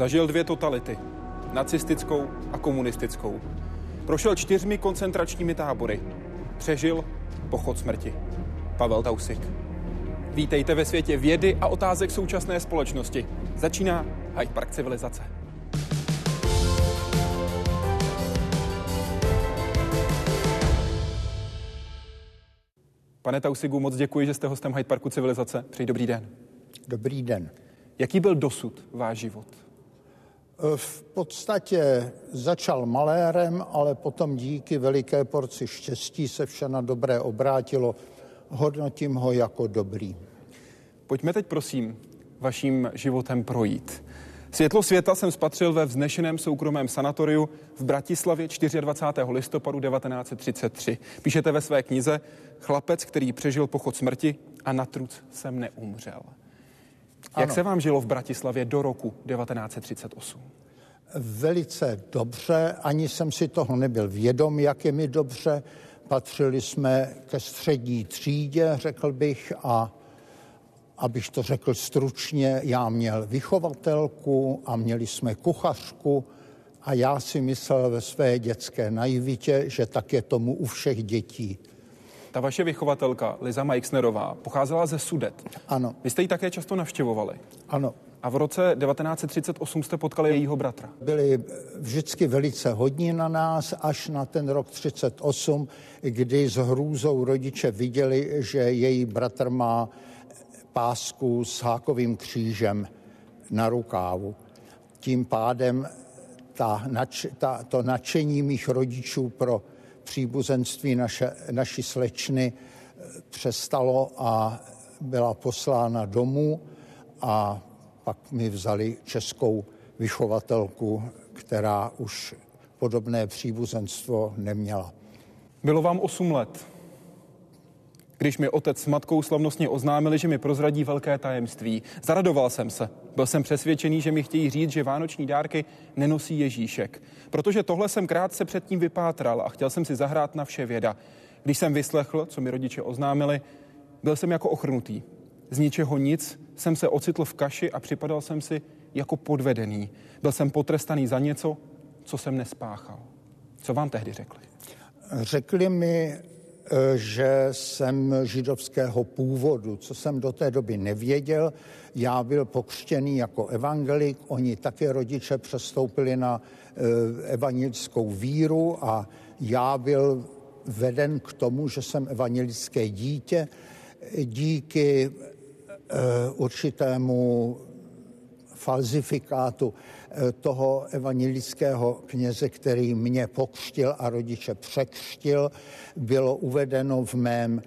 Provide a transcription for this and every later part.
Zažil dvě totality. Nacistickou a komunistickou. Prošel čtyřmi koncentračními tábory. Přežil pochod smrti. Pavel Tausik. Vítejte ve světě vědy a otázek současné společnosti. Začíná Hyde Park civilizace. Pane Tausigu, moc děkuji, že jste hostem Hyde Parku civilizace. Přeji dobrý den. Dobrý den. Jaký byl dosud váš život? V podstatě začal malérem, ale potom díky veliké porci štěstí se vše na dobré obrátilo. Hodnotím ho jako dobrý. Pojďme teď prosím vaším životem projít. Světlo světa jsem spatřil ve vznešeném soukromém sanatoriu v Bratislavě 24. listopadu 1933. Píšete ve své knize Chlapec, který přežil pochod smrti a na truc jsem neumřel. Jak ano. se vám žilo v Bratislavě do roku 1938? Velice dobře, ani jsem si toho nebyl vědom, jak je mi dobře. Patřili jsme ke střední třídě, řekl bych, a abych to řekl stručně, já měl vychovatelku a měli jsme kuchařku a já si myslel ve své dětské naivitě, že tak je tomu u všech dětí. Ta vaše vychovatelka, Liza Meixnerová, pocházela ze Sudet. Ano. Vy jste ji také často navštěvovali. Ano. A v roce 1938 jste potkali jejího bratra. Byli vždycky velice hodní na nás, až na ten rok 38, kdy s hrůzou rodiče viděli, že její bratr má pásku s hákovým křížem na rukávu. Tím pádem ta, ta, to nadšení mých rodičů pro příbuzenství naše, naší slečny eh, přestalo a byla poslána domů a pak mi vzali českou vychovatelku, která už podobné příbuzenstvo neměla. Bylo vám 8 let. Když mi otec s matkou slavnostně oznámili, že mi prozradí velké tajemství, zaradoval jsem se. Byl jsem přesvědčený, že mi chtějí říct, že vánoční dárky nenosí Ježíšek. Protože tohle jsem krátce předtím vypátral a chtěl jsem si zahrát na vše věda. Když jsem vyslechl, co mi rodiče oznámili, byl jsem jako ochrnutý. Z ničeho nic jsem se ocitl v kaši a připadal jsem si jako podvedený. Byl jsem potrestaný za něco, co jsem nespáchal. Co vám tehdy řekli? Řekli mi, že jsem židovského původu, co jsem do té doby nevěděl. Já byl pokřtěný jako evangelik, oni také rodiče přestoupili na eh, evangelickou víru a já byl veden k tomu, že jsem evangelické dítě díky eh, určitému falzifikátu eh, toho evangelického kněze, který mě pokřtil a rodiče překřtil. Bylo uvedeno v mém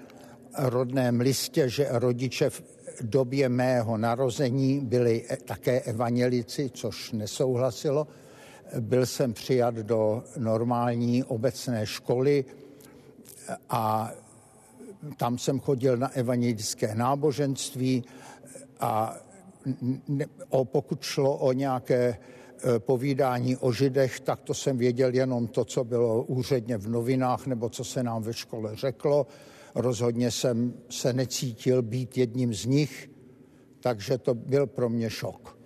rodném listě, že rodiče v době mého narození byli e, také evangelici, což nesouhlasilo. Byl jsem přijat do normální obecné školy a tam jsem chodil na evangelické náboženství a ne, o, pokud šlo o nějaké e, povídání o židech, tak to jsem věděl jenom to, co bylo úředně v novinách nebo co se nám ve škole řeklo. Rozhodně jsem se necítil být jedním z nich, takže to byl pro mě šok.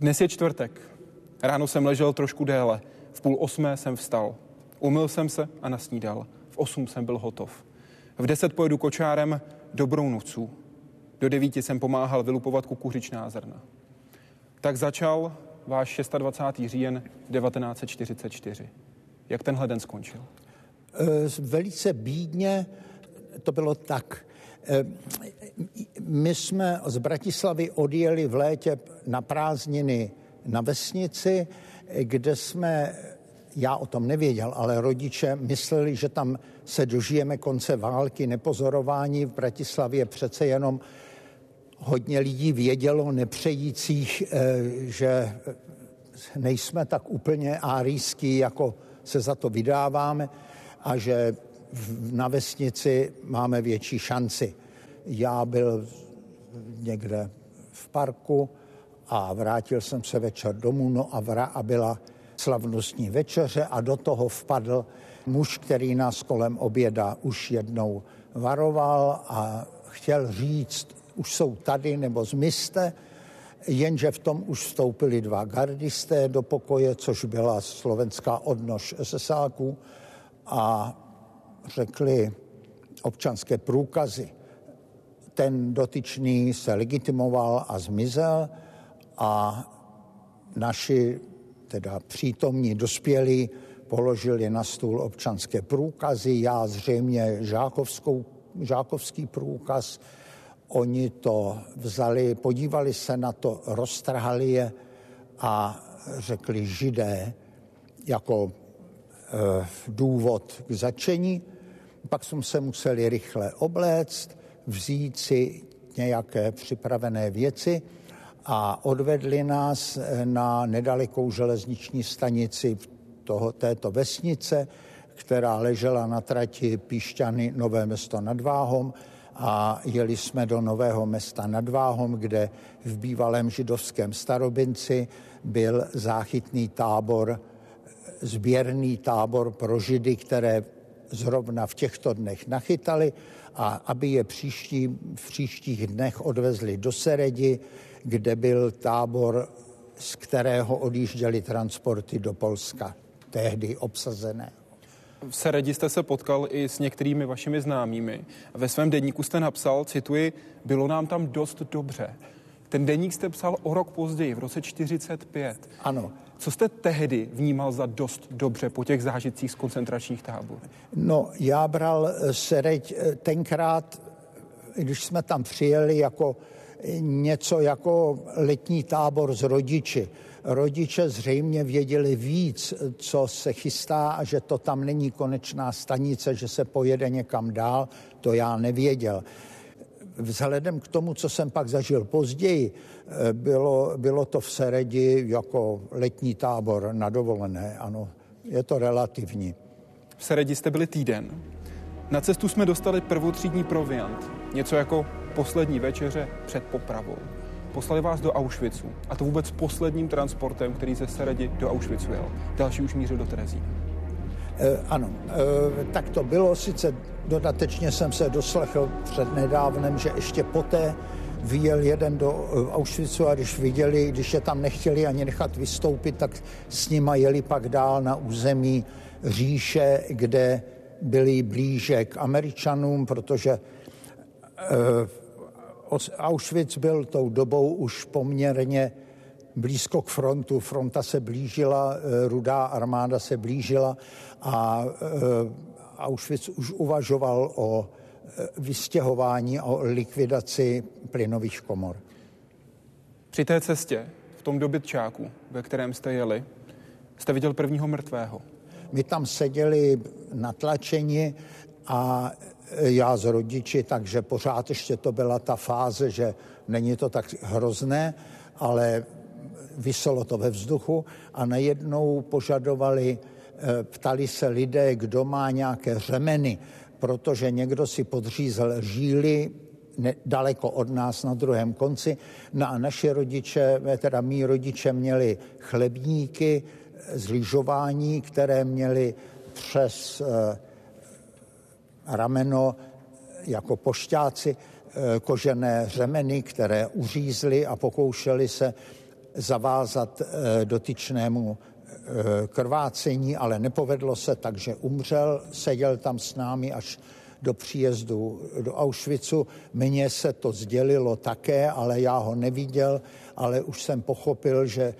Dnes je čtvrtek. Ráno jsem ležel trošku déle. V půl osmé jsem vstal. Umyl jsem se a nasnídal. V osm jsem byl hotov. V deset pojedu kočárem do Brounovců. Do devíti jsem pomáhal vylupovat kukuřičná zrna. Tak začal váš 26. říjen 1944. Jak tenhle den skončil? Eh, velice bídně to bylo tak. Eh, my jsme z Bratislavy odjeli v létě na prázdniny na vesnici, kde jsme, já o tom nevěděl, ale rodiče mysleli, že tam se dožijeme konce války, nepozorování v Bratislavě přece jenom hodně lidí vědělo, nepřejících, eh, že nejsme tak úplně árijský, jako se za to vydáváme a že na vesnici máme větší šanci. Já byl někde v parku a vrátil jsem se večer domů, no a, vra, a byla slavnostní večeře a do toho vpadl muž, který nás kolem oběda už jednou varoval a chtěl říct už jsou tady nebo zmizte. jenže v tom už vstoupili dva gardisté do pokoje, což byla slovenská odnož SSáků a řekli občanské průkazy. Ten dotyčný se legitimoval a zmizel a naši teda přítomní dospělí položili na stůl občanské průkazy, já zřejmě žákovskou, žákovský průkaz. Oni to vzali, podívali se na to, roztrhali je a řekli židé jako e, důvod k začení. Pak jsme se museli rychle obléct, vzít si nějaké připravené věci a odvedli nás na nedalekou železniční stanici toho, této vesnice, která ležela na trati Píšťany Nové mesto nad Váhom a jeli jsme do Nového města nad Váhom, kde v bývalém židovském starobinci byl záchytný tábor, sběrný tábor pro židy, které zrovna v těchto dnech nachytali a aby je příští, v příštích dnech odvezli do Seredi, kde byl tábor, z kterého odjížděly transporty do Polska, tehdy obsazené. V Seredi jste se potkal i s některými vašimi známými. Ve svém denníku jste napsal, cituji, bylo nám tam dost dobře. Ten denník jste psal o rok později, v roce 45. Ano. Co jste tehdy vnímal za dost dobře po těch zážitcích z koncentračních táborů? No, já bral eh, Sereď eh, tenkrát, když jsme tam přijeli jako něco jako letní tábor s rodiči. Rodiče zřejmě věděli víc, co se chystá a že to tam není konečná stanice, že se pojede někam dál, to já nevěděl. Vzhledem k tomu, co jsem pak zažil později, bylo, bylo to v Seredi jako letní tábor na dovolené, ano, je to relativní. V Seredi jste byli týden. Na cestu jsme dostali prvotřídní proviant, něco jako poslední večeře před popravou. Poslali vás do Auschwitzu a to vůbec posledním transportem, který ze Seredi do Auschwitzu jel. Další už mířil do Terezína. E, ano, e, tak to bylo. Sice dodatečně jsem se doslechl před nedávnem, že ještě poté vyjel jeden do eh, Auschwitzu a když viděli, když je tam nechtěli ani nechat vystoupit, tak s nima jeli pak dál na území říše, kde byli blíže k Američanům, protože Auschwitz byl tou dobou už poměrně blízko k frontu. Fronta se blížila, eh, rudá armáda se blížila a eh, Auschwitz už uvažoval o eh, vystěhování a o likvidaci plynových komor. Při té cestě, v tom dobytčáku, ve kterém jste jeli, jste viděl prvního mrtvého. My tam seděli natlačeni a já s rodiči, takže pořád ještě to byla ta fáze, že není to tak hrozné, ale vyselo to ve vzduchu a najednou požadovali, eh, ptali se lidé, kdo má nějaké řemeny, protože někdo si podřízel žíly daleko od nás na druhém konci. No a naše rodiče, eh, teda mý rodiče měli chlebníky z lyžování, které měli přes rameno jako pošťáci eh, kožené řemeny, které uřízly a pokoušeli se zavázat eh, dotyčnému eh, krvácení, ale nepovedlo se, takže umřel, seděl tam s námi až do příjezdu do Auschwitzu. Mně se to sdělilo také, ale já ho neviděl, ale už jsem pochopil, že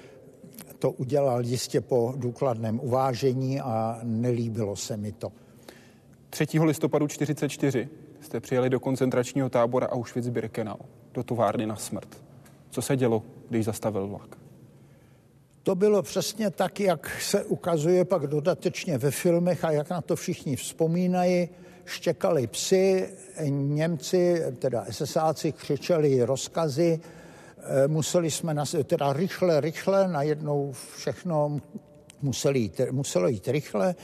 to udělal jistě po důkladném uvážení a nelíbilo se mi to. 3. listopadu 1944 jste přijeli do koncentračního tábora Auschwitz-Birkenau, do továrny na smrt. Co se dělo, když zastavil vlak? To bylo přesně tak, jak se ukazuje pak dodatečně ve filmech a jak na to všichni vzpomínají. Štěkali psy, Němci, teda SSáci, křičeli rozkazy, eh, museli jsme, na, teda rychle, rychle, najednou všechno museli jít, muselo jít rychle.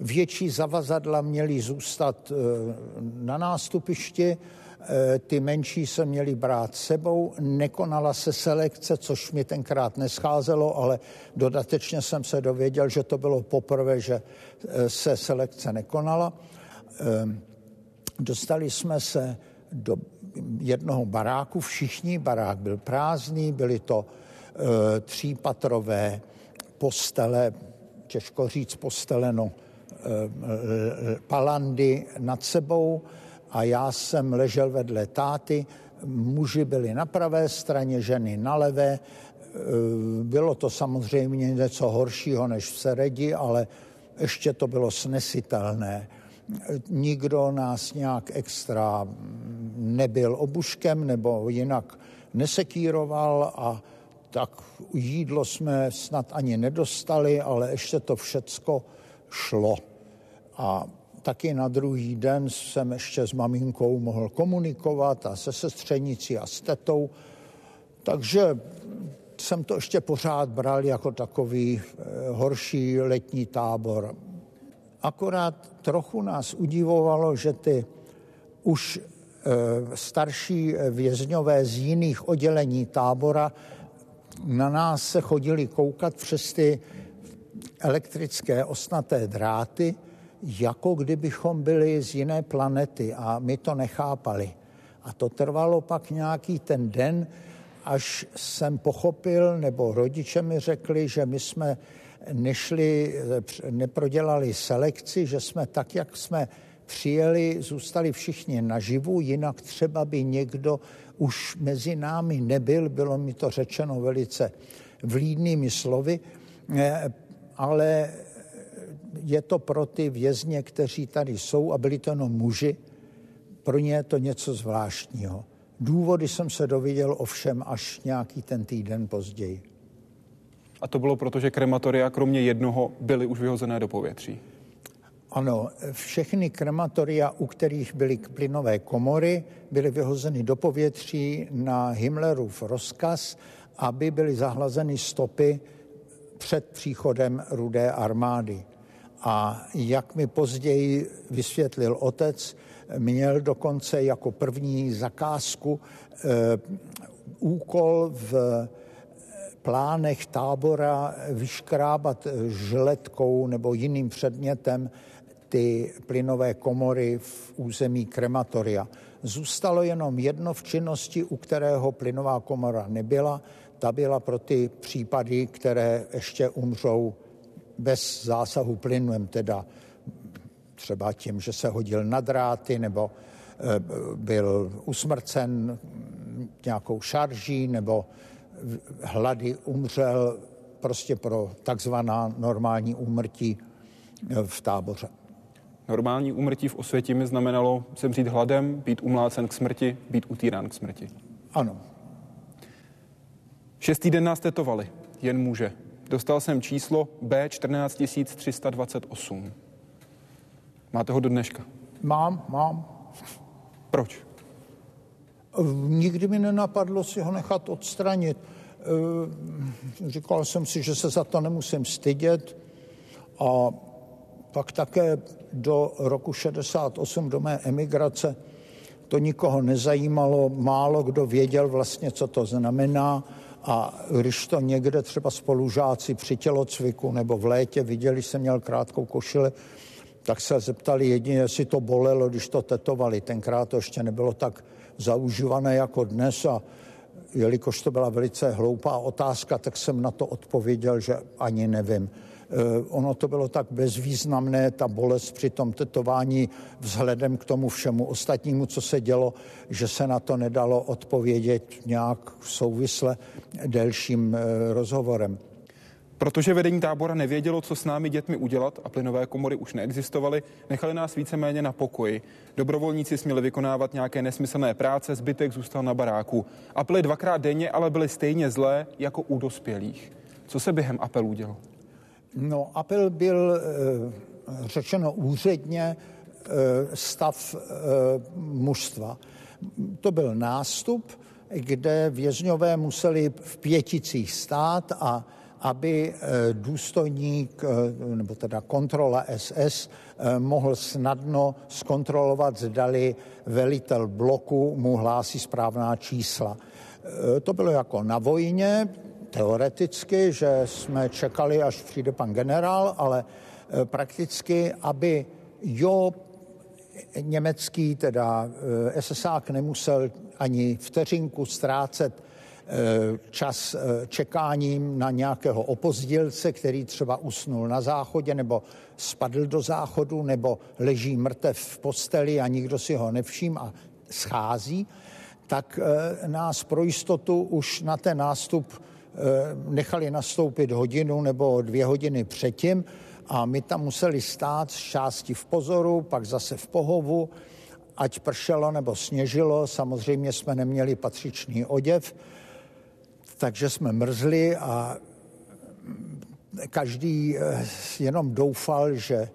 Větší zavazadla měly zůstat eh, na nástupišti, eh, ty menší se měly brát sebou, nekonala se selekce, což mi tenkrát nescházelo, ale dodatečně jsem se dověděl, že to bylo poprvé, že eh, se selekce nekonala. Dostali jsme se do jednoho baráku, všichni, barák byl prázdný, byly to třípatrové postele, těžko říct postele, no, e, palandy nad sebou a já jsem ležel vedle táty, muži byli na pravé straně, ženy na levé, bylo to samozřejmě něco horšího než v Seredi, ale ještě to bylo snesitelné. Nikdo nás nějak extra nebyl obuškem nebo jinak nesekíroval a tak jídlo jsme snad ani nedostali, ale ještě to všecko šlo. A taky na druhý den jsem ještě s maminkou mohl komunikovat a se sestřenicí a s tetou. Takže jsem to ještě pořád bral jako takový eh, horší letní tábor. Akorát trochu nás udivovalo, že ty už eh, starší vězňové z jiných oddělení tábora na nás se chodili koukat přes ty elektrické osnaté dráty, jako kdybychom byli z jiné planety a my to nechápali. A to trvalo pak nějaký ten den, až jsem pochopil, nebo rodiče mi řekli, že my jsme nešli, neprodělali selekci, že jsme tak, jak jsme přijeli, zůstali všichni naživu, jinak třeba by někdo už mezi námi nebyl, bylo mi to řečeno velice vlídnými slovy, eh, ale je to pro ty vězně, kteří tady jsou a byli to jenom muži, pro ně je to něco zvláštního. Důvody jsem se dověděl ovšem až nějaký ten týden později. A to bylo proto, že krematoria kromě jednoho byly už vyhozené do povětří? Ano, všechny krematoria, u kterých byly plynové komory, byly vyhozeny do povětří na Himmlerův rozkaz, aby byly zahlazeny stopy před příchodem rudé armády. A jak mi později vysvětlil otec, měl dokonce jako první zakázku e, úkol v plánech tábora vyškrábat žletkou nebo jiným předmětem ty plynové komory v území krematoria. Zůstalo jenom jedno v činnosti, u kterého plynová komora nebyla. Ta byla pro ty případy, které ještě umřou bez zásahu plynem, teda třeba tím, že se hodil na dráty nebo eh, byl usmrcen nějakou šarží nebo hlady umřel prostě pro takzvaná normální úmrtí eh, v táboře. Normální úmrtí v Osvětimi znamenalo zemřít hladem, být umlácen k smrti, být utírán k smrti. Ano. Šestý den nás tetovali, jen muže. Dostal jsem číslo B14328. Máte ho do dneška? Mám, mám. Proč? Nikdy mi nenapadlo si ho nechat odstranit. Eh, říkal jsem si, že se za to nemusím stydět a pak také do roku 68, do mé emigrace, to nikoho nezajímalo, málo kdo věděl vlastně, co to znamená a když to někde třeba spolužáci při tělocviku nebo v létě viděli, jsem měl krátkou košili, tak se zeptali jedině, jestli to bolelo, když to tetovali. Tenkrát to ještě nebylo tak zaužívané jako dnes a jelikož to byla velice hloupá otázka, tak jsem na to odpověděl, že ani nevím. Eh, ono to bylo tak bezvýznamné, ta bolest při tom tetování vzhledem k tomu všemu ostatnímu, co se dělo, že se na to nedalo odpovědět nějak souvisle delším eh, rozhovorem. Protože vedení tábora nevědělo, co s námi dětmi udělat a plynové komory už neexistovaly, nechali nás víceméně na pokoji. Dobrovolníci směli vykonávat nějaké nesmyslné práce, zbytek zůstal na baráku. Apely dvakrát denně ale byly stejně zlé jako u dospělých. Co se během apelů dělo? No, apel byl e, řečeno úředně e, stav e, mužstva. To byl nástup, kde vězňové museli v pěticích stát a aby důstojník, nebo teda kontrola SS, mohl snadno zkontrolovat, zdali velitel bloku mu hlásí správná čísla. To bylo jako na vojně, teoreticky, že jsme čekali, až přijde pan generál, ale eh, prakticky, aby jo, německý, teda eh, SSák nemusel ani vteřinku ztrácet eh, čas eh, čekáním na nějakého opozdilce, který třeba usnul na záchodě nebo spadl do záchodu nebo leží mrtev v posteli a nikdo si ho nevším a schází, tak nás pro jistotu už na ten nástup nechali nastoupit hodinu nebo dvě hodiny předtím a my tam museli stát z části v pozoru, pak zase v pohovu, ať pršelo nebo sněžilo. Samozřejmě jsme neměli patřičný oděv, takže jsme mrzli a každý eh, jenom doufal, že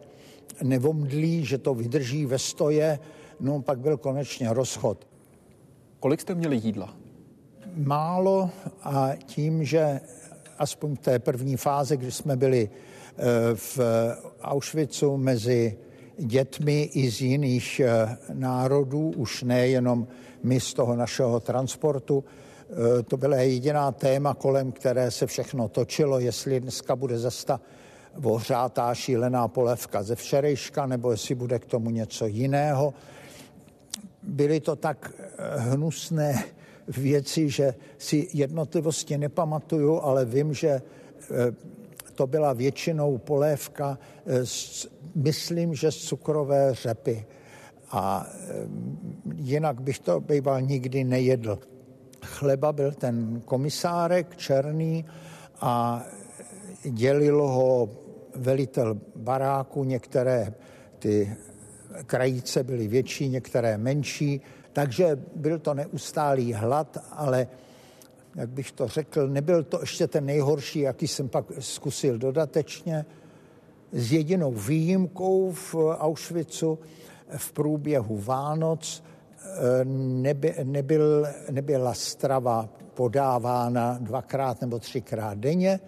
nevomdlí, že to vydrží ve stoje. No pak byl konečně rozchod. Kolik jste měli jídla? Málo a tím, že aspoň v té první fázi, kdy jsme byli Eh, v Auschwitzu mezi dětmi i z jiných eh, národů, už nejenom my z toho našeho transportu. Eh, to byla jediná téma, kolem které se všechno točilo, jestli dneska bude zasta ohřátá šílená polevka ze včerejška, nebo jestli bude k tomu něco jiného. Byly to tak hnusné věci, že si jednotlivosti nepamatuju, ale vím, že to byla většinou polévka, z, myslím, že z cukrové řepy. A jinak bych to býval nikdy nejedl. Chleba byl ten komisárek černý a dělil ho velitel baráku, některé ty krajice byly větší, některé menší, takže byl to neustálý hlad, ale jak bych to řekl, nebyl to ještě ten nejhorší, jaký jsem pak zkusil dodatečně, s jedinou výjimkou v Auschwitzu v průběhu Vánoc neby, nebyl, nebyla strava podávána dvakrát nebo třikrát denně,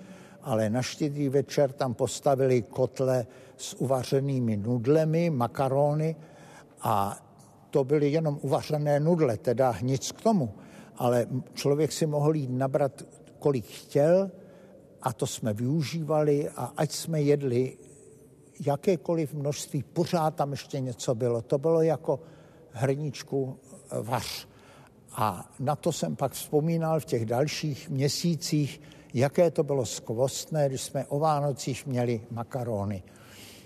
ale na štědrý večer tam postavili kotle s uvařenými nudlemi, makarony a to byly jenom uvařené nudle, teda nic k tomu ale člověk si mohl jít nabrat, kolik chtěl a to jsme využívali a ať jsme jedli jakékoliv množství, pořád tam ještě něco bylo. To bylo jako hrničku eh, vař. A na to jsem pak vzpomínal v těch dalších měsících, jaké to bylo skvostné, když jsme o Vánocích měli makarony.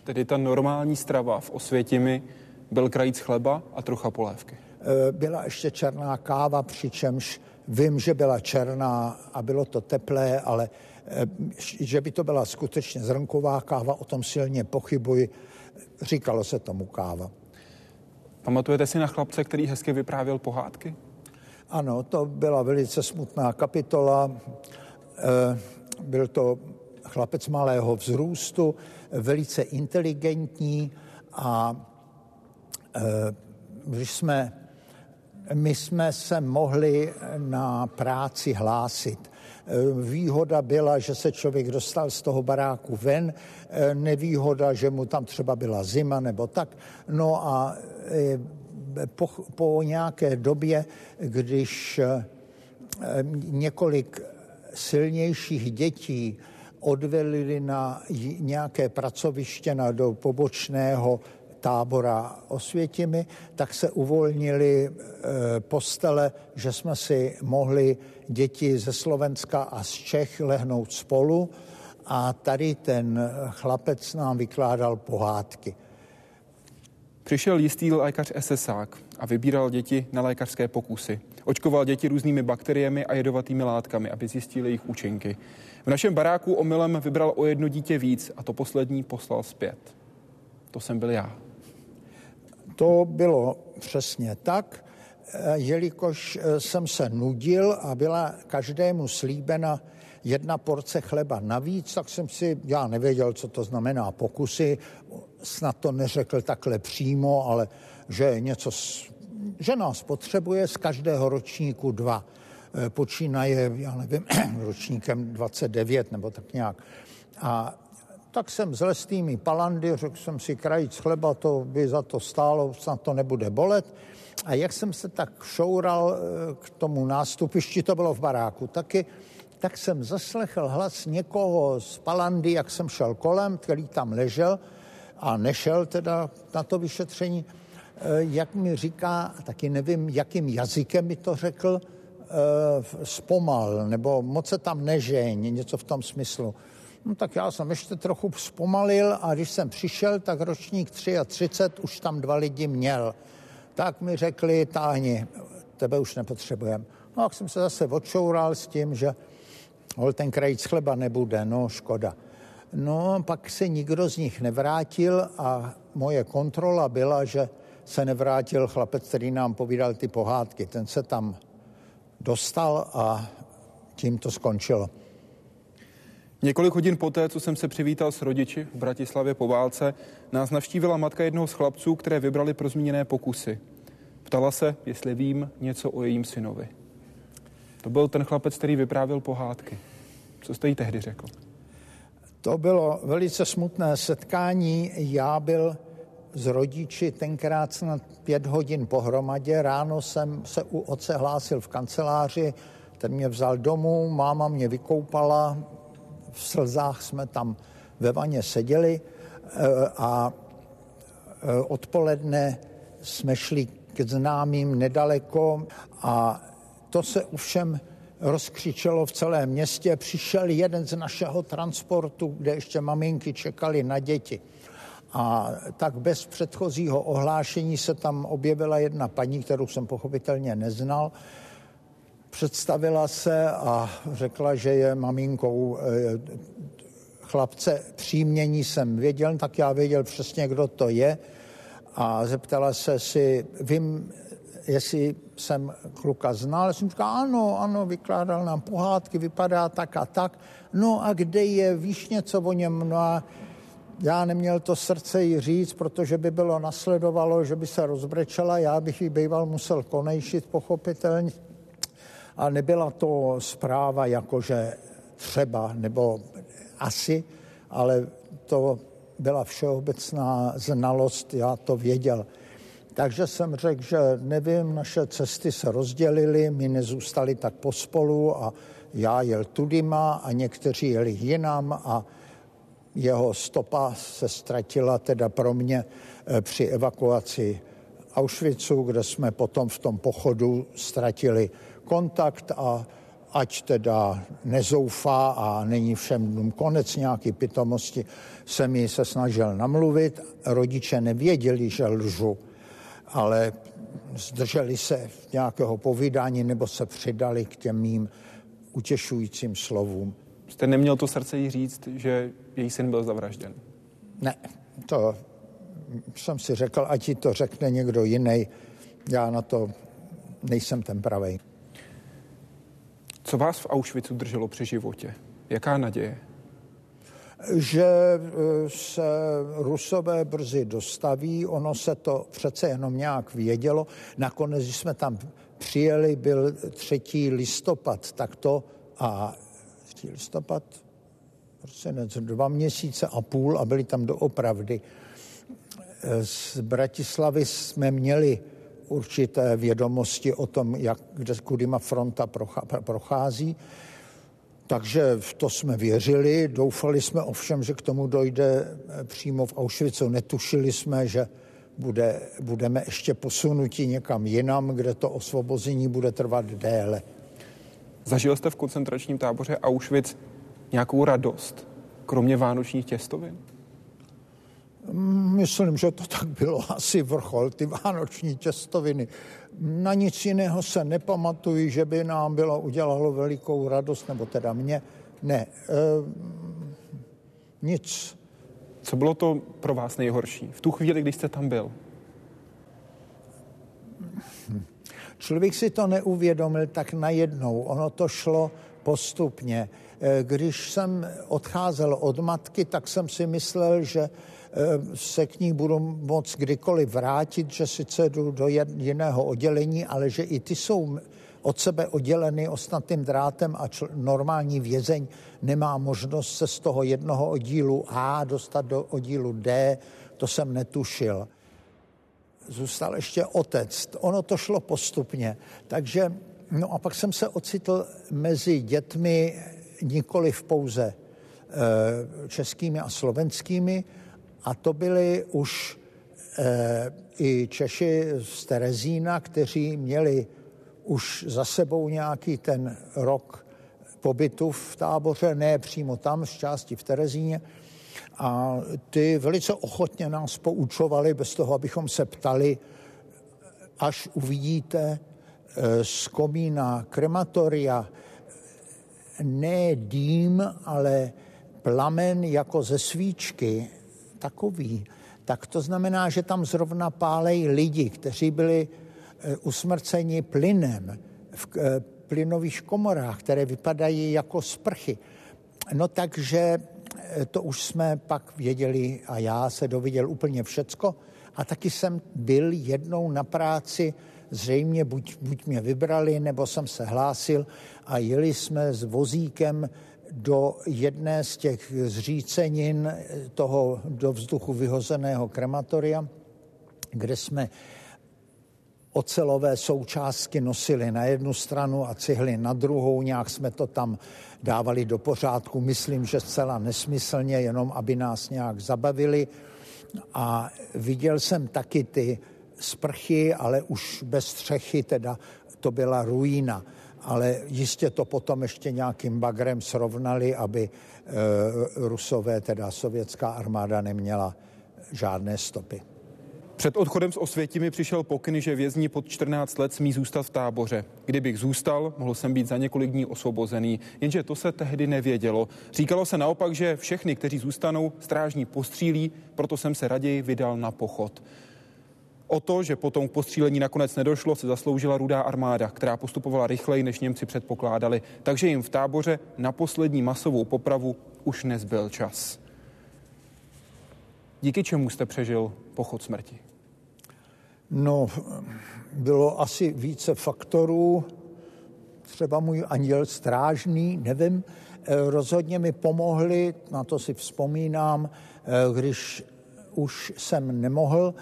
Tedy ta normální strava v Osvětimi byl krajíc chleba a trocha polévky. Eh, byla ještě černá káva, přičemž vím, že byla černá a bylo to teplé, ale eh, že by to byla skutečně zrnková káva, o tom silně pochybuji. Říkalo se tomu káva. Pamatujete si na chlapce, který hezky vyprávěl pohádky? Ano, to byla velice smutná kapitola. Eh, byl to chlapec malého vzrůstu, velice inteligentní a když jsme my jsme se mohli na práci hlásit. Výhoda byla, že se člověk dostal z toho baráku ven, nevýhoda, že mu tam třeba byla zima nebo tak. No a e, po, po nějaké době, když několik silnějších dětí odvelili na nějaké pracoviště na do pobočného tábora Osvětimi, tak se uvolnili eh, postele, že jsme si mohli děti ze Slovenska a z Čech lehnout spolu a tady ten chlapec nám vykládal pohádky. Přišel jistý lékař SSák a vybíral děti na lékařské pokusy. Očkoval děti různými bakteriemi a jedovatými látkami, aby zjistili jejich účinky. V našem baráku omylem vybral o jedno dítě víc a to poslední poslal zpět. To jsem byl já. To bylo přesně tak, eh, jelikož eh, jsem se nudil a byla každému slíbena jedna porce chleba navíc, tak jsem si, já nevěděl, co to znamená pokusy, snad to neřekl takhle přímo, ale že něco, že nás potřebuje z každého ročníku dva. Eh, počínaje, já nevím, ročníkem 29 nebo tak nějak. A tak jsem s lesnými palandy, řekl jsem si krajíc chleba, to by za to stálo, snad to nebude bolet. A jak jsem se tak šoural eh, k tomu nástupišti, to bylo v baráku taky, tak jsem zaslechl hlas někoho z palandy, jak jsem šel kolem, který tam ležel a nešel teda na to vyšetření, jak mi říká, taky nevím, jakým jazykem mi to řekl, zpomal, nebo moc se tam nežeň, něco v tom smyslu. No tak já jsem ještě trochu zpomalil a když jsem přišel, tak ročník 33 už tam dva lidi měl. Tak mi řekli, táhni, tebe už nepotřebujeme. No tak jsem se zase odšoural s tím, že hol ten krajíc chleba nebude, no škoda. No pak se nikdo z nich nevrátil a moje kontrola byla, že se nevrátil chlapec, který nám povídal ty pohádky. Ten se tam dostal a tím to skončilo. Několik hodin poté, co jsem se přivítal s rodiči v Bratislavě po válce, nás navštívila matka jednoho z chlapců, které vybrali pro zmíněné pokusy. Ptala se, jestli vím něco o jejím synovi. To byl ten chlapec, který vyprávěl pohádky. Co jste jí tehdy řekl? To bylo velice smutné setkání. Já byl s rodiči tenkrát snad pět hodin pohromadě. Ráno jsem se u otce hlásil v kanceláři, ten mě vzal domů, máma mě vykoupala, v slzách jsme tam ve vaně seděli eh, a eh, odpoledne jsme šli k známým nedaleko a to se ovšem rozkřičelo v celém městě. Přišel jeden z našeho transportu, kde ještě maminky čekali na děti. A tak bez předchozího ohlášení se tam objevila jedna paní, kterou jsem pochopitelně neznal. Představila se a řekla, že je maminkou eh, chlapce přímění jsem věděl, tak já věděl přesně, kdo to je. A zeptala se si, vím, jestli jsem kluka znal. Já jsem říkal, ano, ano, vykládal nám pohádky, vypadá tak a tak. No a kde je, víš něco o něm? No a já neměl to srdce jí říct, protože by bylo nasledovalo, že by se rozbrečela, já bych ji býval musel konejšit pochopitelně. A nebyla to zpráva jakože třeba nebo asi, ale to byla všeobecná znalost, já to věděl. Takže jsem řekl, že nevím, naše cesty se rozdělily, my nezůstali tak pospolu a já jel tudima a někteří jeli jinam a jeho stopa se ztratila teda pro mě eh, při evakuaci Auschwitzu, kde jsme potom v tom pochodu ztratili kontakt a ať teda nezoufá a není všem konec nějaký pitomosti, se mi se snažil namluvit. Rodiče nevěděli, že lžu, ale zdrželi se nějakého povídání nebo se přidali k těm mým utěšujícím slovům. Jste neměl to srdce jí říct, že její syn byl zavražděn? Ne, to jsem si řekl, ať ti to řekne někdo jiný. Já na to nejsem ten pravej. Co vás v Auschwitzu drželo při životě? Jaká naděje? Že e, se Rusové brzy dostaví, ono se to přece jenom nějak vědělo. Nakonec, když jsme tam přijeli, byl 3. listopad, tak to a 3. listopad, prosinec, dva měsíce a půl a byli tam doopravdy. E, z Bratislavy jsme měli určité vědomosti o tom, jak, kde, kudýma fronta prochází. Takže v to jsme věřili, doufali jsme ovšem, že k tomu dojde eh, přímo v Auschwitzu. Netušili jsme, že bude, budeme ještě posunuti někam jinam, kde to osvobození bude trvat déle. Zažil jste v koncentračním táboře Auschwitz nějakou radost, kromě vánočních těstovin? Myslím, že to tak bylo asi vrchol, ty vánoční těstoviny. Na nic jiného se nepamatuji, že by nám bylo udělalo velikou radost, nebo teda mě. Ne, e, nic. Co bylo to pro vás nejhorší v tu chvíli, když jste tam byl? Člověk si to neuvědomil tak najednou. Ono to šlo postupně. Eh, když jsem odcházel od matky, tak jsem si myslel, že se k ní budu moc kdykoliv vrátit, že sice jdu do jiného oddělení, ale že i ty jsou od sebe odděleny ostatným drátem a čl- normální vězeň nemá možnost se z toho jednoho oddílu A dostat do oddílu D, to jsem netušil. Zůstal ještě otec. Ono to šlo postupně. Takže, no a pak jsem se ocitl mezi dětmi nikoli v pouze e, českými a slovenskými, a to byly už i Češi z Terezína, kteří měli už za sebou nějaký ten rok pobytu v táboře, ne přímo tam, z části v Terezíně. A ty velice ochotně nás poučovali, bez toho, abychom se ptali, až uvidíte eh, z komína krematoria ne dým, ale plamen jako ze svíčky, takový, tak to znamená, že tam zrovna pálejí lidi, kteří byli eh, usmrceni plynem v eh, plynových komorách, které vypadají jako sprchy. No takže to už jsme pak věděli a já se dověděl úplně všecko. A taky jsem byl jednou na práci, zřejmě buď, buď mě vybrali, nebo jsem se hlásil a jeli jsme s vozíkem do jedné z těch zřícenin toho do vzduchu vyhozeného krematoria, kde jsme ocelové součástky nosili na jednu stranu a cihly na druhou. Nějak jsme to tam dávali do pořádku. Myslím, že zcela nesmyslně, jenom aby nás nějak zabavili. A viděl jsem taky ty sprchy, ale už bez střechy, teda to byla ruína. Ale jistě to potom ještě nějakým bagrem srovnali, aby e, Rusové, teda sovětská armáda, neměla žádné stopy. Před odchodem z Osvěti mi přišel pokyn, že vězni pod 14 let smí zůstat v táboře. Kdybych zůstal, mohl jsem být za několik dní osvobozený, jenže to se tehdy nevědělo. Říkalo se naopak, že všechny, kteří zůstanou, strážní postřílí, proto jsem se raději vydal na pochod. O to, že potom k postřílení nakonec nedošlo, se zasloužila rudá armáda, která postupovala rychleji, než Němci předpokládali, takže jim v táboře na poslední masovou popravu už nezbyl čas. Díky čemu jste přežil pochod smrti? No, bylo asi více faktorů, třeba můj anděl strážný, nevím, eh, rozhodně mi pomohli, na to si vzpomínám, eh, když už jsem nemohl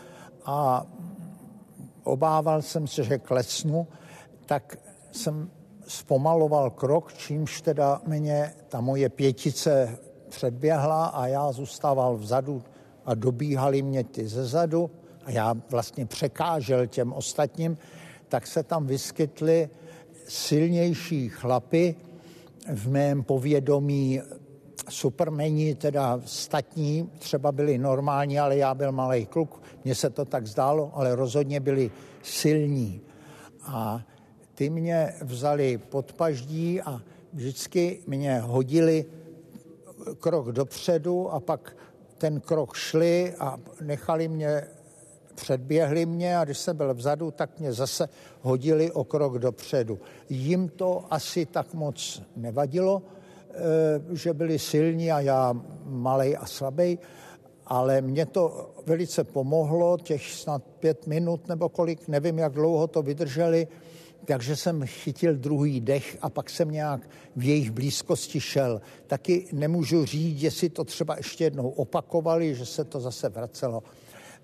a obával jsem se, že klesnu, tak jsem zpomaloval krok, čímž teda mě ta moje pětice předběhla a já zůstával vzadu a dobíhali mě ty zezadu a já vlastně překážel těm ostatním, tak se tam vyskytly silnější chlapy v mém povědomí supermeni, teda statní, třeba byli normální, ale já byl malý kluk, mně se to tak zdálo, ale rozhodně byli silní. A ty mě vzali pod paždí a vždycky mě hodili krok dopředu a pak ten krok šli a nechali mě předběhli mě a když jsem byl vzadu, tak mě zase hodili o krok dopředu. Jim to asi tak moc nevadilo, že byli silní a já malej a slabý, ale mě to velice pomohlo, těch snad pět minut nebo kolik, nevím, jak dlouho to vydrželi, takže jsem chytil druhý dech a pak jsem nějak v jejich blízkosti šel. Taky nemůžu říct, jestli to třeba ještě jednou opakovali, že se to zase vracelo.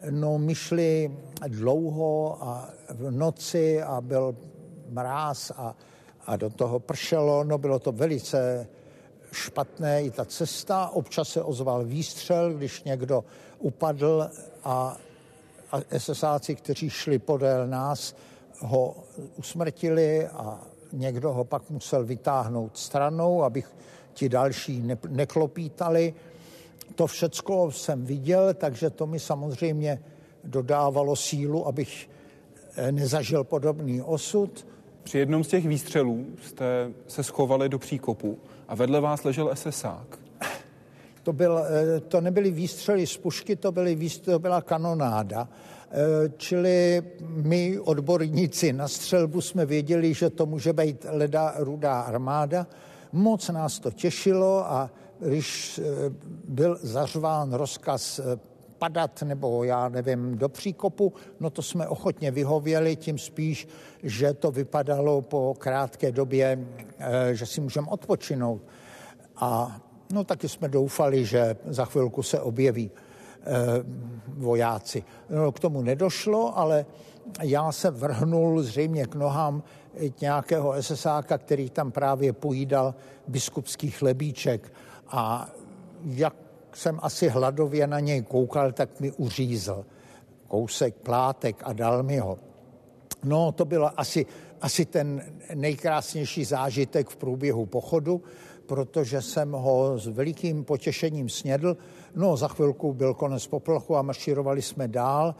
No, my šli dlouho a v noci a byl mráz a, a do toho pršelo. No, bylo to velice špatné i ta cesta. Občas se ozval výstřel, když někdo upadl a, SSáci, kteří šli podél nás, ho usmrtili a někdo ho pak musel vytáhnout stranou, abych ti další ne, neklopítali. To všecko jsem viděl, takže to mi samozřejmě dodávalo sílu, abych eh, nezažil podobný osud. Při jednom z těch výstřelů jste se schovali do příkopu a vedle vás ležel SSák. To, byl, eh, to nebyly výstřely z pušky, to, byly, to byla kanonáda. Eh, čili my, odborníci na střelbu, jsme věděli, že to může být leda rudá armáda. Moc nás to těšilo a když eh, byl zařván rozkaz padat nebo já nevím, do příkopu, no to jsme ochotně vyhověli, tím spíš, že to vypadalo po krátké době, eh, že si můžeme odpočinout. A no taky jsme doufali, že za chvilku se objeví vojáci. No, k tomu nedošlo, ale já se vrhnul zřejmě k nohám nějakého SSáka, který tam právě pojídal biskupský chlebíček a jak jsem asi hladově na něj koukal, tak mi uřízl. kousek plátek a dal mi ho. No, to byl asi, asi ten nejkrásnější zážitek v průběhu pochodu, protože jsem ho s velikým potěšením snědl. No, za chvilku byl konec poplochu a maširovali jsme dál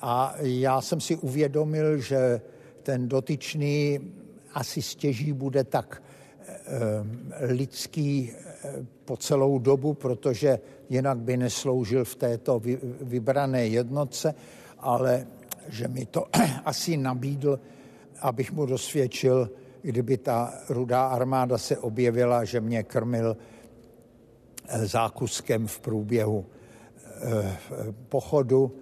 a já jsem si uvědomil, že ten dotyčný asi stěží bude tak lidský eh, po celou dobu, protože jinak by nesloužil v této vybrané jednotce, ale že mi to asi nabídl, abych mu dosvědčil, kdyby ta rudá armáda se objevila, že mě krmil eh, zákuskem v průběhu pochodu,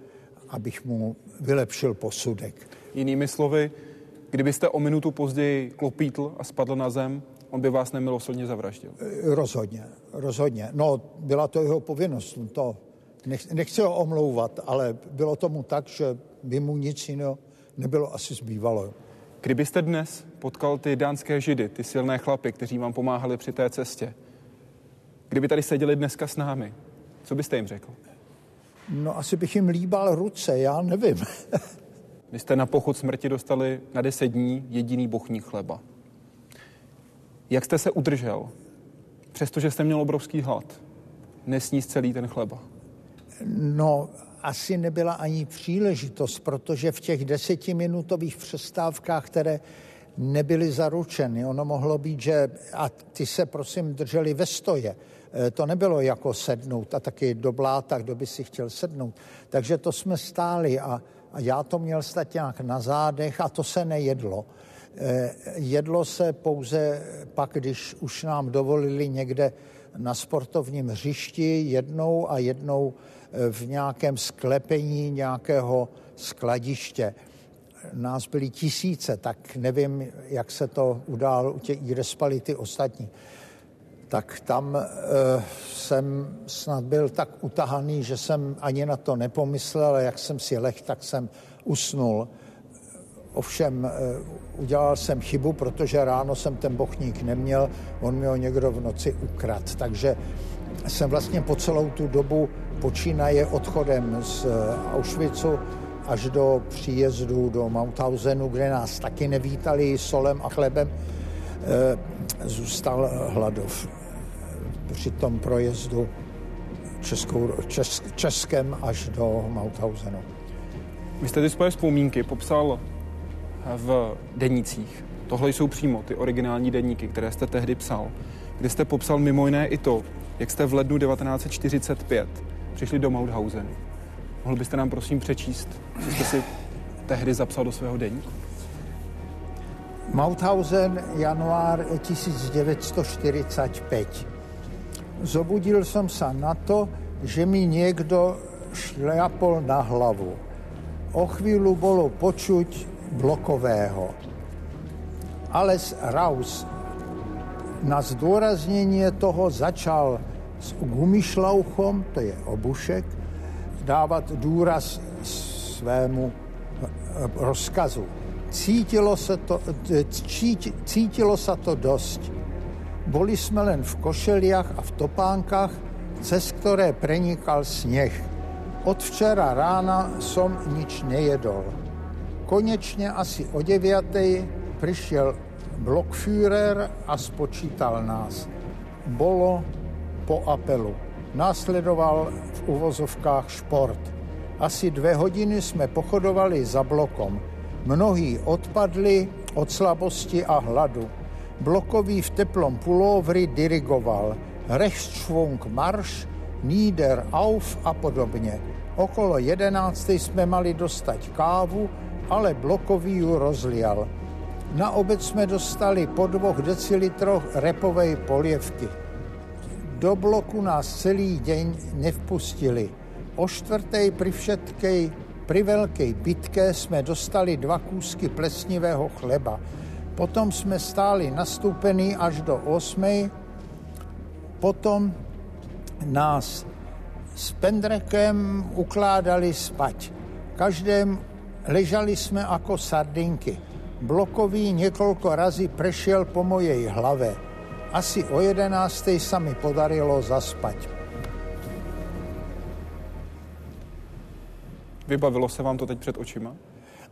abych mu vylepšil posudek. Jinými slovy, kdybyste o minutu později klopítl a spadl na zem, on by vás nemilosrdně zavraždil. Rozhodně, rozhodně. No, byla to jeho povinnost, to nechci ho omlouvat, ale bylo tomu tak, že by mu nic jiného nebylo asi zbývalo. Kdybyste dnes potkal ty dánské židy, ty silné chlapy, kteří vám pomáhali při té cestě, kdyby tady seděli dneska s námi, co byste jim řekl? No asi bych jim líbal ruce, já nevím. Vy jste na pochod smrti dostali na deset dní jediný bochník chleba. Jak jste se udržel, přestože jste měl obrovský hlad, nesníst celý ten chleba? No, asi nebyla ani příležitost, protože v těch desetiminutových přestávkách, které nebyly zaručeny, ono mohlo být, že a ty se prosím drželi ve stoje, e, to nebylo jako sednout a taky do bláta, kdo by si chtěl sednout. Takže to jsme stáli a a já to měl stát nějak na zádech a to se nejedlo. Eh, jedlo se pouze pak, když už nám dovolili někde na sportovním hřišti jednou a jednou eh, v nějakém sklepení nějakého skladiště. Nás byly tisíce, tak nevím, jak se to událo u těch respality ostatní tak tam e, jsem snad byl tak utahaný, že jsem ani na to nepomyslel, ale jak jsem si leh, tak jsem usnul. Ovšem e, udělal jsem chybu, protože ráno jsem ten bochník neměl, on mi ho někdo v noci ukrad. Takže jsem vlastně po celou tu dobu počínaje odchodem z e, Auschwitzu až do příjezdu do Mauthausenu, kde nás taky nevítali solem a chlebem, zůstal hladov při tom projezdu Českou, Čes, Českem až do Mauthausenu. Vy jste ty svoje vzpomínky popsal v denících. Tohle jsou přímo ty originální deníky, které jste tehdy psal, kde jste popsal mimo jiné i to, jak jste v lednu 1945 přišli do Mauthausenu. Mohl byste nám prosím přečíst, co jste si tehdy zapsal do svého deníku? Mauthausen, január 1945. Zobudil jsem se na to, že mi někdo šľapol na hlavu. O chvíľu bolo počuť blokového. Ales Raus na zdôraznenie toho začal s gumišlauchom, to je obušek, dávat důraz svému rozkazu. Cítilo se to, cítilo se to dosť. Boli jsme len v košeliach a v topánkach, cez ktoré prenikal sneh. Od včera rána som nič nejedol. Konečne asi o 9. prišiel Blockführer a spočítal nás. Bolo po apelu. Následoval v uvozovkách šport. Asi dve hodiny jsme pochodovali za blokom. Mnohí odpadli od slabosti a hladu. Blokový v teplom pulovri dirigoval Rechtsschwung marš, Nieder auf a podobně. Okolo jedenácté jsme mali dostať kávu, ale blokový ju rozlial. Na obed jsme dostali po dvoch decilitroch repovej polievky. Do bloku nás celý deň nevpustili. O čtvrtej pri všetkej, pri veľkej bitke jsme dostali dva kúsky plesnivého chleba. Potom jsme stáli nastúpení až do 8. Potom nás s Pendrekem ukládali spať. Každém ležali jsme jako sardinky. Blokový několik razy prešel po mojej hlave. Asi o jedenáctej sa mi podarilo zaspať. Vybavilo se vám to teď před očima?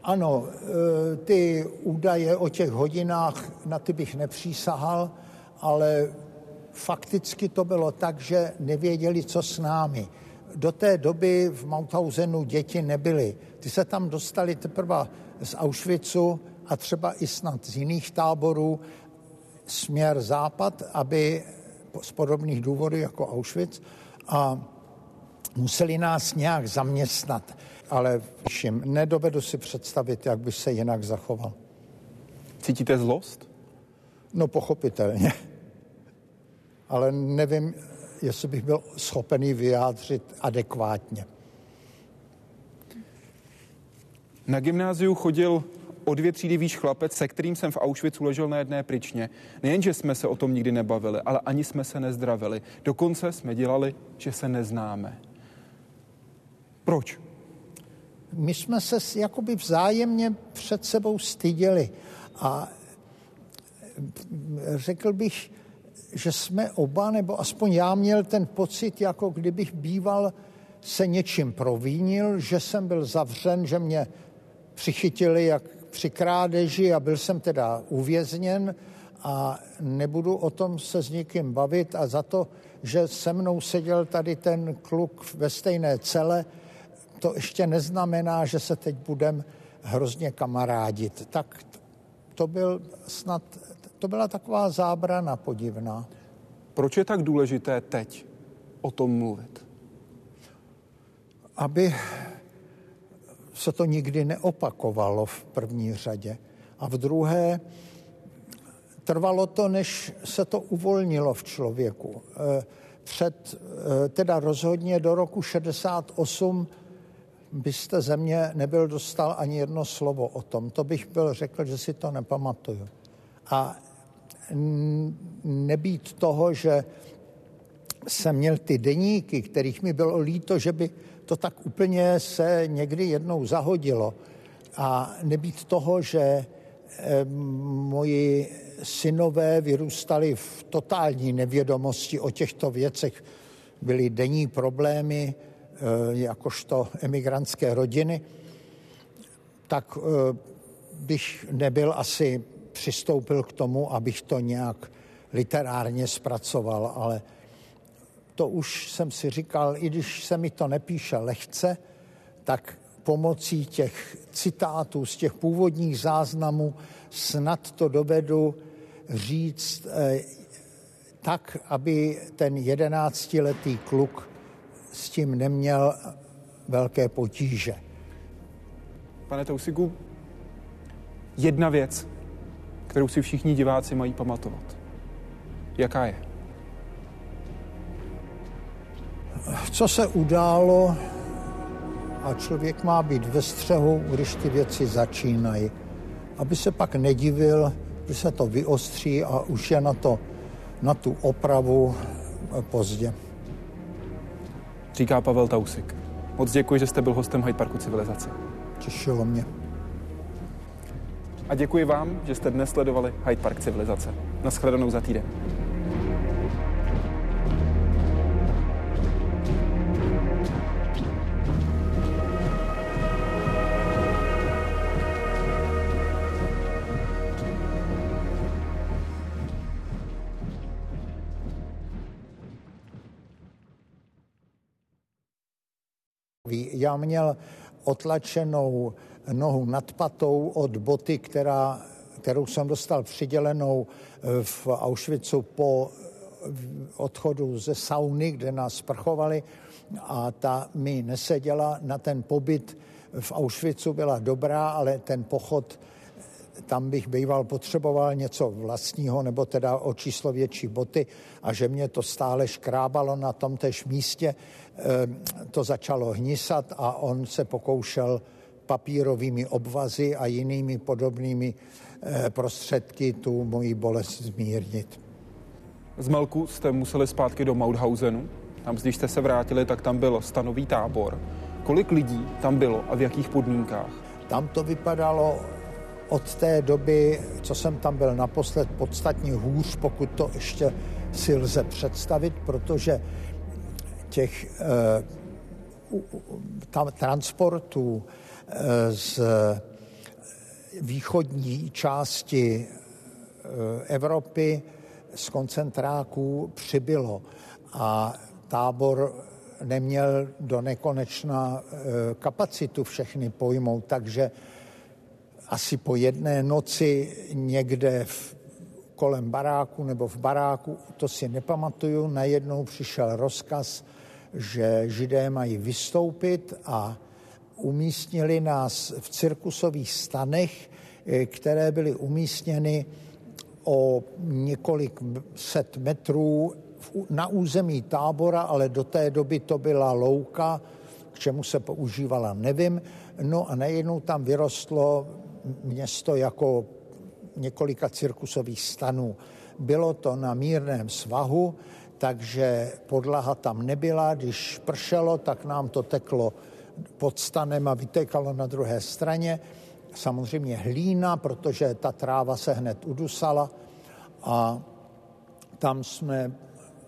Ano, e, ty údaje o těch hodinách, na ty bych nepřísahal, ale fakticky to bylo tak, že nevěděli, co s námi. Do té doby v Mauthausenu děti nebyly. Ty se tam dostali teprve z Auschwitzu a třeba i snad z jiných táborů směr západ, aby z podobných důvodů jako Auschwitz a museli nás nějak zaměstnat. Ale všim nedovedu si představit, jak by se jinak zachoval. Cítíte zlost? No pochopitelně. Ale nevím, jestli bych byl schopený vyjádřit adekvátně. Na gymnáziu chodil o dvě třídy výš chlapec, se kterým jsem v Auschwitzu ležel na jedné pryčně. Nejenže jsme se o tom nikdy nebavili, ale ani jsme se nezdravili. Dokonce jsme dělali, že se neznáme. Proč? My jsme se jakoby vzájemně před sebou styděli a řekl bych, že jsme oba, nebo aspoň já měl ten pocit, jako kdybych býval se něčím provínil, že jsem byl zavřen, že mě přichytili jak při krádeži a byl jsem teda uvězněn a nebudu o tom se s nikým bavit a za to, že se mnou seděl tady ten kluk ve stejné cele, to ještě neznamená, že se teď budem hrozně kamarádit. Tak to byl snad, to byla taková zábrana podivná. Proč je tak důležité teď o tom mluvit? Aby se to nikdy neopakovalo v první řadě. A v druhé, trvalo to, než se to uvolnilo v člověku. Eh, před, eh, teda rozhodně do roku 68 byste ze mě nebyl dostal ani jedno slovo o tom. To bych byl řekl, že si to nepamatuju. A nebýt toho, že jsem měl ty deníky, kterých mi bylo líto, že by to tak úplně se někdy jednou zahodilo. A nebýt toho, že moji synové vyrůstali v totální nevědomosti o těchto věcech, byly denní problémy, eh, jakožto emigrantské rodiny, tak eh, bych nebyl asi přistoupil k tomu, abych to nějak literárně zpracoval, ale to už jsem si říkal, i když se mi to nepíše lehce, tak pomocí těch citátů z těch původních záznamů snad to dovedu říct eh, tak, aby ten jedenáctiletý kluk s tím neměl velké potíže. Pane Tousiku, jedna věc, kterou si všichni diváci mají pamatovat. Jaká je? Co se událo a člověk má být ve střehu, když ty věci začínají. Aby se pak nedivil, že se to vyostří a už je na, to, na tu opravu pozdě. Říká Pavel Tausik. Moc děkuji, že jste byl hostem Hyde Parku Civilizace. Těšilo mě. A děkuji vám, že jste dnes sledovali Hyde Park Civilizace. Naschledanou za týden. Já měl otlačenou nohu nad patou od boty, která, kterou jsem dostal přidělenou eh, v Auschwitzu po odchodu ze sauny, kde nás sprchovali a ta mi neseděla. Na ten pobyt v Auschwitzu byla dobrá, ale ten pochod tam bych býval potřeboval něco vlastního, nebo teda o číslo větší boty a že mě to stále škrábalo na tom tež místě, Ehm, to začalo hnisat a on se pokoušel papírovými obvazy a jinými podobnými eh, prostředky tu moji bolest zmírnit. Z Melku jste museli zpátky do Mauthausenu. Tam, když jste se vrátili, tak tam byl stanový tábor. Kolik lidí tam bylo a v jakých podmínkách? Tam to vypadalo od té doby, co jsem tam byl naposled, podstatně hůř, pokud to ještě si lze představit, protože těch eh, transportů z východní části Evropy z koncentráků přibylo. A tábor neměl do nekonečna kapacitu všechny pojmout, takže asi po jedné noci někde v, kolem baráku nebo v baráku, to si nepamatuju, najednou přišel rozkaz, že židé mají vystoupit a umístnili nás v cirkusových stanech, eh, které byly umístěny o několik set metrů na území tábora, ale do té doby to byla louka, k čemu se používala, nevím. No a najednou tam vyrostlo město jako několika cirkusových stanů. Bylo to na mírném svahu, takže podlaha tam nebyla. Když pršelo, tak nám to teklo pod stanem a vytékalo na druhé straně. Samozřejmě hlína, protože ta tráva se hned udusala a tam jsme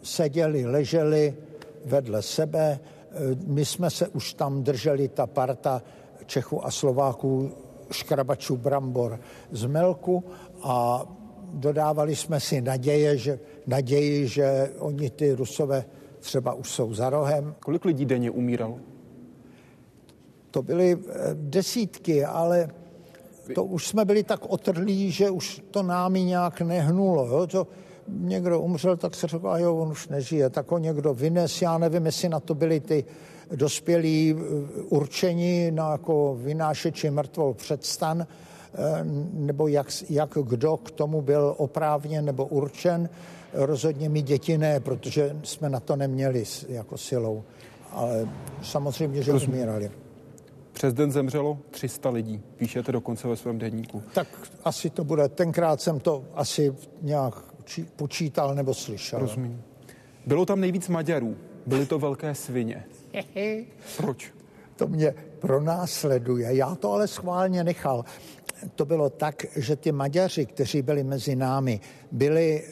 seděli, leželi vedle sebe. My jsme se už tam drželi, ta parta Čechů a Slováků, škrabačů brambor z melku a dodávali jsme si naděje, že, naději, že oni ty rusové třeba už jsou za rohem. Kolik lidí denně umíralo? To byly eh, desítky, ale to už jsme byli tak otrlí, že už to námi nějak nehnulo. Jo? To, někdo umřel, tak se řekl, a jo, on už nežije. Tak ho někdo vynes, já nevím, jestli na to byli ty dospělí eh, určení na jako vynášeči mrtvol předstan, eh, nebo jak, jak kdo k tomu byl oprávněn nebo určen. Rozhodně mi děti ne, protože jsme na to neměli jako silou. Ale samozřejmě, že umírali. Přes den zemřelo 300 lidí, píšete dokonce ve svém denníku. Tak asi to bude. Tenkrát jsem to asi nějak počítal nebo slyšel. Rozumím. Bylo tam nejvíc Maďarů. Byly to velké svině. Proč? To mě pronásleduje. Já to ale schválně nechal. To bylo tak, že ty Maďaři, kteří byli mezi námi, byli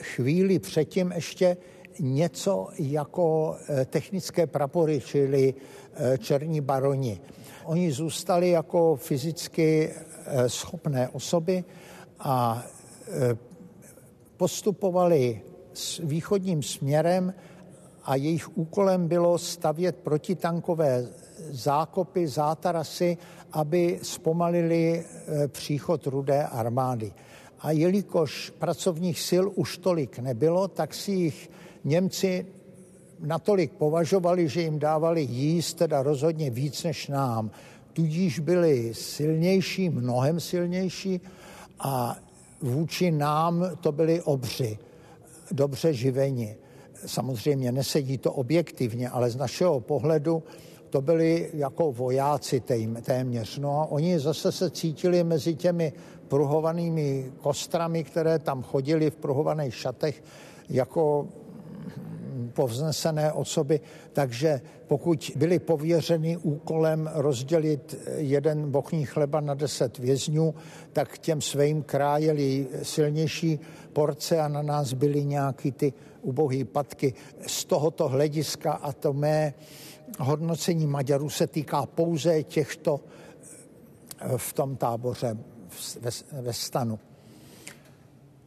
chvíli předtím ještě něco jako eh, technické prapory, čili eh, černí baroni. Oni zůstali jako fyzicky eh, schopné osoby a postupovali s východním směrem a jejich úkolem bylo stavět protitankové zákopy, zátarasy, aby zpomalili e, příchod rudé armády. A jelikož pracovních sil už tolik nebylo, tak si jich Němci natolik považovali, že jim dávali jíst, teda rozhodně víc než nám. Tudíž byli silnější, mnohem silnější a vůči nám to byli obři, dobře živeni. Samozřejmě nesedí to objektivně, ale z našeho pohledu to byli jako vojáci téměř. No a oni zase se cítili mezi těmi pruhovanými kostrami, které tam chodili v pruhovaných šatech, jako povznesené osoby, takže pokud byli pověřeni úkolem rozdělit jeden bochní chleba na deset vězňů, tak těm svým krájeli silnější porce a na nás byly nějaký ty ubohý patky. Z tohoto hlediska a to mé hodnocení Maďarů se týká pouze těchto eh, v tom táboře ve, ve stanu.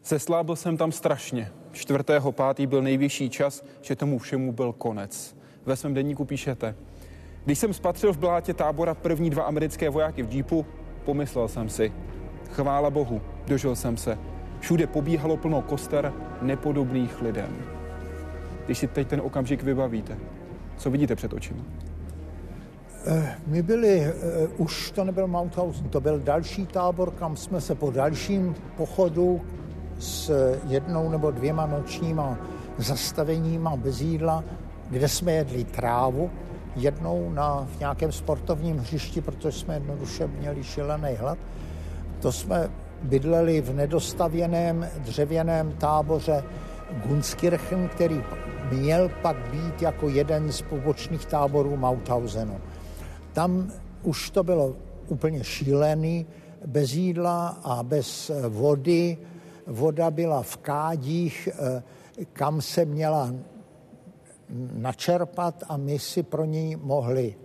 Seslábil jsem tam strašně. Čtvrtého pátý byl nejvyšší čas, že tomu všemu byl konec. Ve svém denníku píšete. Když jsem spatřil v blátě tábora první dva americké vojáky v džípu, pomyslel jsem si. Chvála Bohu, dožil jsem se. Všude pobíhalo plno koster nepodobných lidem. Když si teď ten okamžik vybavíte, co vidíte před očima? Eh, my byli, eh, už to nebyl Mauthausen, to byl další tábor, kam jsme se po dalším pochodu s jednou nebo dvěma nočníma zastaveníma bez jídla, kde jsme jedli trávu, jednou na, v nějakém sportovním hřišti, protože jsme jednoduše měli šilený hlad. To jsme bydleli v nedostavěném dřevěném táboře Gunskirchen, který měl pak být jako jeden z pobočných táborů Mauthausenu. Tam už to bylo úplně šílený, bez jídla a bez vody, voda byla v kádích, eh, kam se měla načerpat a my si pro ní mohli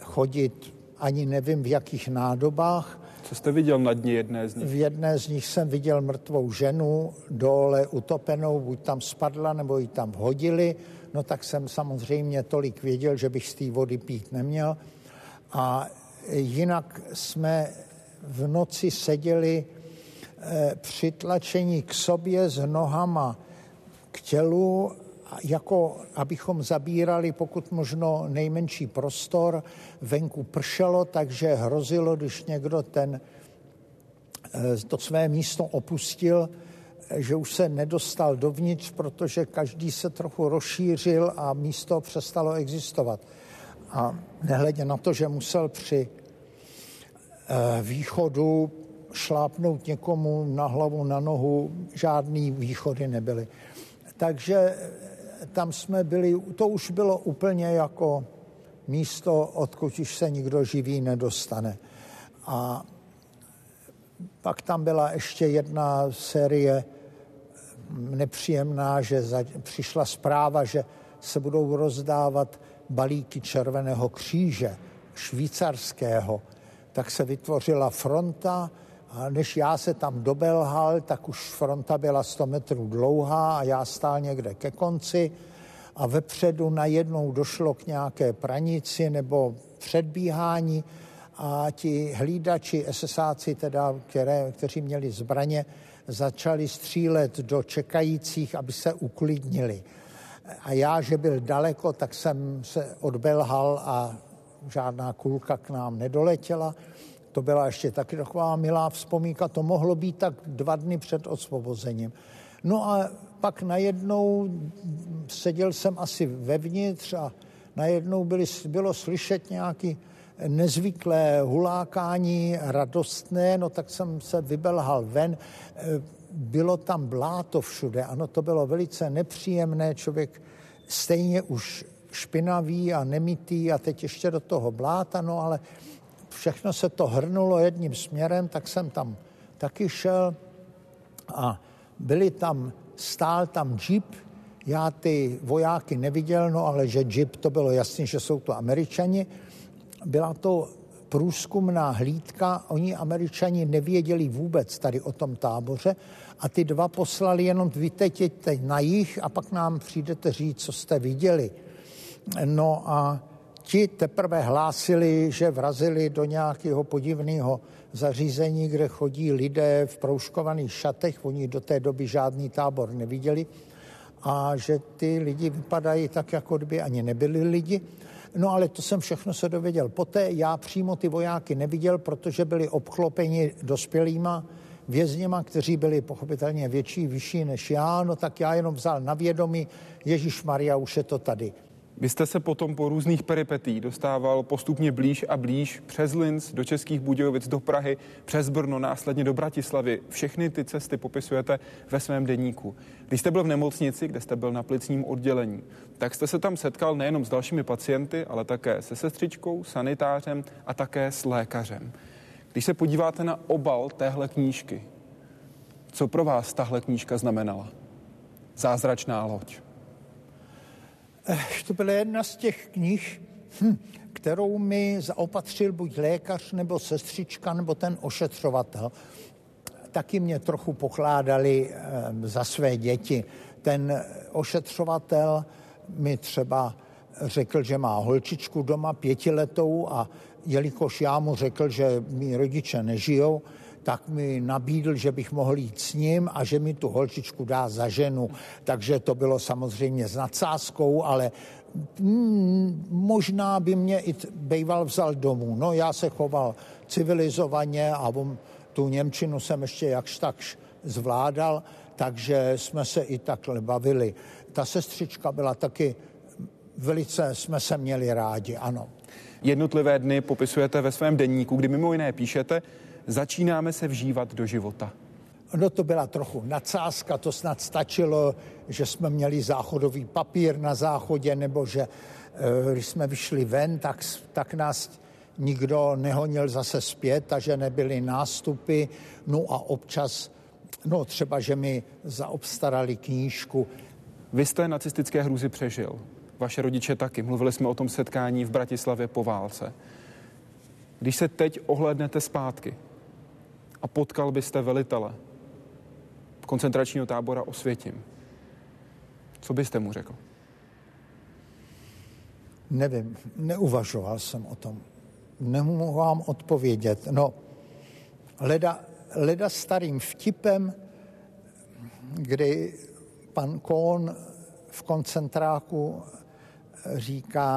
chodit, ani nevím v jakých nádobách. Co jste viděl na dně jedné z nich? V jedné z nich jsem viděl mrtvou ženu dole utopenou, buď tam spadla, nebo ji tam hodili. No tak jsem samozřejmě tolik věděl, že bych z té vody pít neměl. A jinak jsme v noci seděli eh, přitlačení k sobě s nohama k tělu, jako abychom zabírali pokud možno nejmenší prostor. Venku pršelo, takže hrozilo, když někdo ten, eh, to své místo opustil, že už se nedostal dovnitř, protože každý se trochu rozšířil a místo přestalo existovat. A nehledě na to, že musel při eh, východu šlápnout někomu na hlavu, na nohu, žádný východy nebyly. Takže eh, tam jsme byli, to už bylo úplně jako místo, odkud už se nikdo živý nedostane. A pak tam byla ještě jedna série nepříjemná, že za, přišla zpráva, že se budou rozdávat balíky Červeného kříže, švýcarského, tak se vytvořila fronta a než já se tam dobelhal, tak už fronta byla 100 metrů dlouhá a já stál někde ke konci a vepředu najednou došlo k nějaké pranici nebo předbíhání a ti hlídači, SSáci teda, které, kteří měli zbraně, začali střílet do čekajících, aby se uklidnili. A já, že byl daleko, tak jsem se odbelhal a žádná kulka k nám nedoletěla. To byla ještě taky taková milá vzpomínka. To mohlo být tak dva dny před osvobozením. No a pak najednou seděl jsem asi vevnitř a najednou byly, bylo slyšet nějaký nezvyklé hulákání, radostné, no tak jsem se vybelhal ven. Bylo tam bláto všude, ano, to bylo velice nepříjemné, člověk stejně už špinavý a nemitý a teď ještě do toho bláta, no ale všechno se to hrnulo jedním směrem, tak jsem tam taky šel a byli tam, stál tam jeep, já ty vojáky neviděl, no ale že jeep, to bylo jasné, že jsou to američani, byla to průzkumná hlídka, oni američani nevěděli vůbec tady o tom táboře a ty dva poslali jenom vy teď na jich a pak nám přijdete říct, co jste viděli. No a ti teprve hlásili, že vrazili do nějakého podivného zařízení, kde chodí lidé v proužkovaných šatech, oni do té doby žádný tábor neviděli a že ty lidi vypadají tak, jako kdyby ani nebyli lidi No ale to jsem všechno se dověděl. Poté já přímo ty vojáky neviděl, protože byli obklopeni dospělýma vězněma, kteří byli pochopitelně větší, vyšší než já, no tak já jenom vzal na vědomí, Ježíš Maria, už je to tady. Vy jste se potom po různých peripetí dostával postupně blíž a blíž přes Linz do Českých Budějovic, do Prahy, přes Brno, následně do Bratislavy. Všechny ty cesty popisujete ve svém deníku. Když jste byl v nemocnici, kde jste byl na plicním oddělení, tak jste se tam setkal nejenom s dalšími pacienty, ale také se sestřičkou, sanitářem a také s lékařem. Když se podíváte na obal téhle knížky, co pro vás tahle knížka znamenala? Zázračná loď. Eh, to byla jedna z těch knih, hm, kterou mi zaopatřil buď lékař, nebo sestřička, nebo ten ošetřovatel. Taky mě trochu pokládali eh, za své děti. Ten ošetřovatel mi třeba řekl, že má holčičku doma pětiletou a jelikož já mu řekl, že mý rodiče nežijou, tak mi nabídl, že bych mohl jít s ním a že mi tu holčičku dá za ženu. Takže to bylo samozřejmě s nadsázkou, ale mm, možná by mě i bejval vzal domů. No já se choval civilizovaně a on, tu Němčinu jsem ještě jakž takž zvládal, takže jsme se i takhle bavili. Ta sestřička byla taky velice, jsme se měli rádi, ano. Jednotlivé dny popisujete ve svém denníku, kdy mimo jiné píšete, začínáme se vžívat do života. No to byla trochu nadsázka, to snad stačilo, že jsme měli záchodový papír na záchodě, nebo že eh, když jsme vyšli ven, tak, tak nás nikdo nehonil zase zpět a že nebyly nástupy. No a občas, no třeba, že mi zaobstarali knížku. Vy jste nacistické hrůzy přežil. Vaše rodiče taky. Mluvili jsme o tom setkání v Bratislavě po válce. Když se teď ohlednete zpátky a potkal byste velitele koncentračního tábora Osvětim, co byste mu řekl? Nevím, neuvažoval jsem o tom. Nemohu vám odpovědět. No, leda, leda starým vtipem, kdy pan Kohn v koncentráku říká,